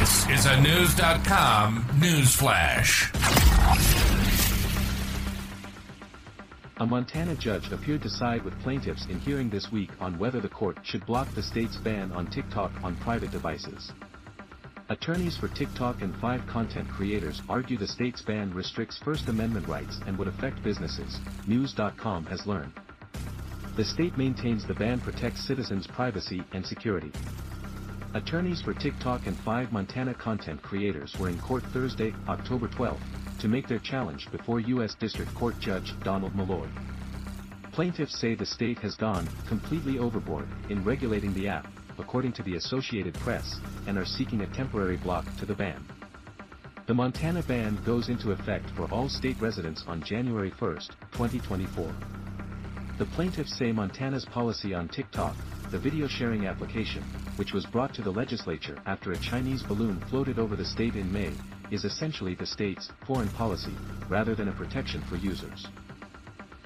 This is a News.com news flash. A Montana judge appeared to side with plaintiffs in hearing this week on whether the court should block the state's ban on TikTok on private devices. Attorneys for TikTok and five content creators argue the state's ban restricts First Amendment rights and would affect businesses, News.com has learned. The state maintains the ban protects citizens' privacy and security. Attorneys for TikTok and five Montana content creators were in court Thursday, October 12, to make their challenge before U.S. District Court Judge Donald Molloy. Plaintiffs say the state has gone completely overboard in regulating the app, according to the Associated Press, and are seeking a temporary block to the ban. The Montana ban goes into effect for all state residents on January 1, 2024. The plaintiffs say Montana's policy on TikTok, the video sharing application, which was brought to the legislature after a Chinese balloon floated over the state in May, is essentially the state's foreign policy, rather than a protection for users.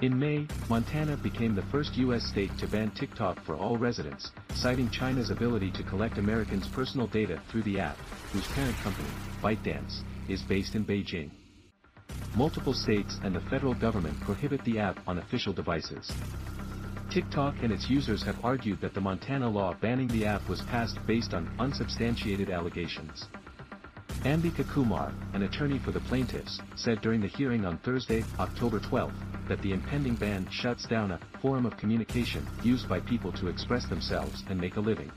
In May, Montana became the first U.S. state to ban TikTok for all residents, citing China's ability to collect Americans' personal data through the app, whose parent company, ByteDance, is based in Beijing. Multiple states and the federal government prohibit the app on official devices. TikTok and its users have argued that the Montana law banning the app was passed based on unsubstantiated allegations. Ambika Kumar, an attorney for the plaintiffs, said during the hearing on Thursday, October 12, that the impending ban shuts down a forum of communication used by people to express themselves and make a living.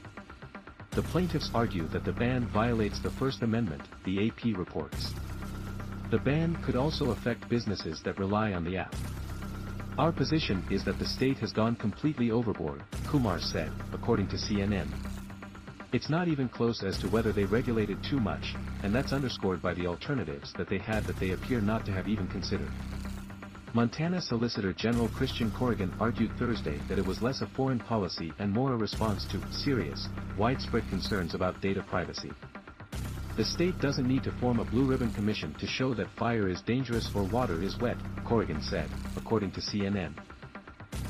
The plaintiffs argue that the ban violates the First Amendment, the AP reports. The ban could also affect businesses that rely on the app. Our position is that the state has gone completely overboard, Kumar said, according to CNN. It's not even close as to whether they regulated too much, and that's underscored by the alternatives that they had that they appear not to have even considered. Montana Solicitor General Christian Corrigan argued Thursday that it was less a foreign policy and more a response to serious, widespread concerns about data privacy. The state doesn't need to form a blue ribbon commission to show that fire is dangerous or water is wet, Corrigan said, according to CNN.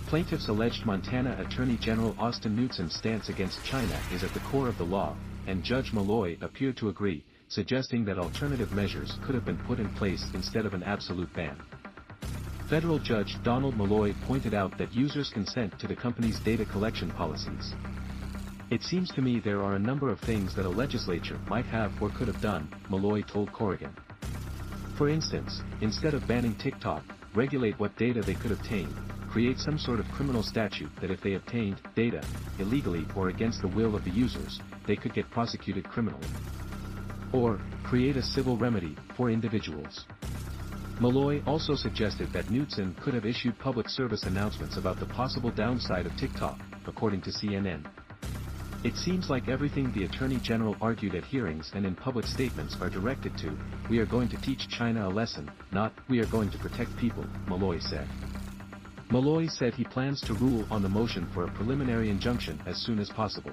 Plaintiffs alleged Montana Attorney General Austin Knudsen's stance against China is at the core of the law, and Judge Molloy appeared to agree, suggesting that alternative measures could have been put in place instead of an absolute ban. Federal Judge Donald Molloy pointed out that users consent to the company's data collection policies. It seems to me there are a number of things that a legislature might have or could have done, Molloy told Corrigan. For instance, instead of banning TikTok, regulate what data they could obtain, create some sort of criminal statute that if they obtained data illegally or against the will of the users, they could get prosecuted criminally. Or, create a civil remedy for individuals. Molloy also suggested that Knudsen could have issued public service announcements about the possible downside of TikTok, according to CNN. It seems like everything the Attorney General argued at hearings and in public statements are directed to, we are going to teach China a lesson, not, we are going to protect people, Molloy said. Molloy said he plans to rule on the motion for a preliminary injunction as soon as possible.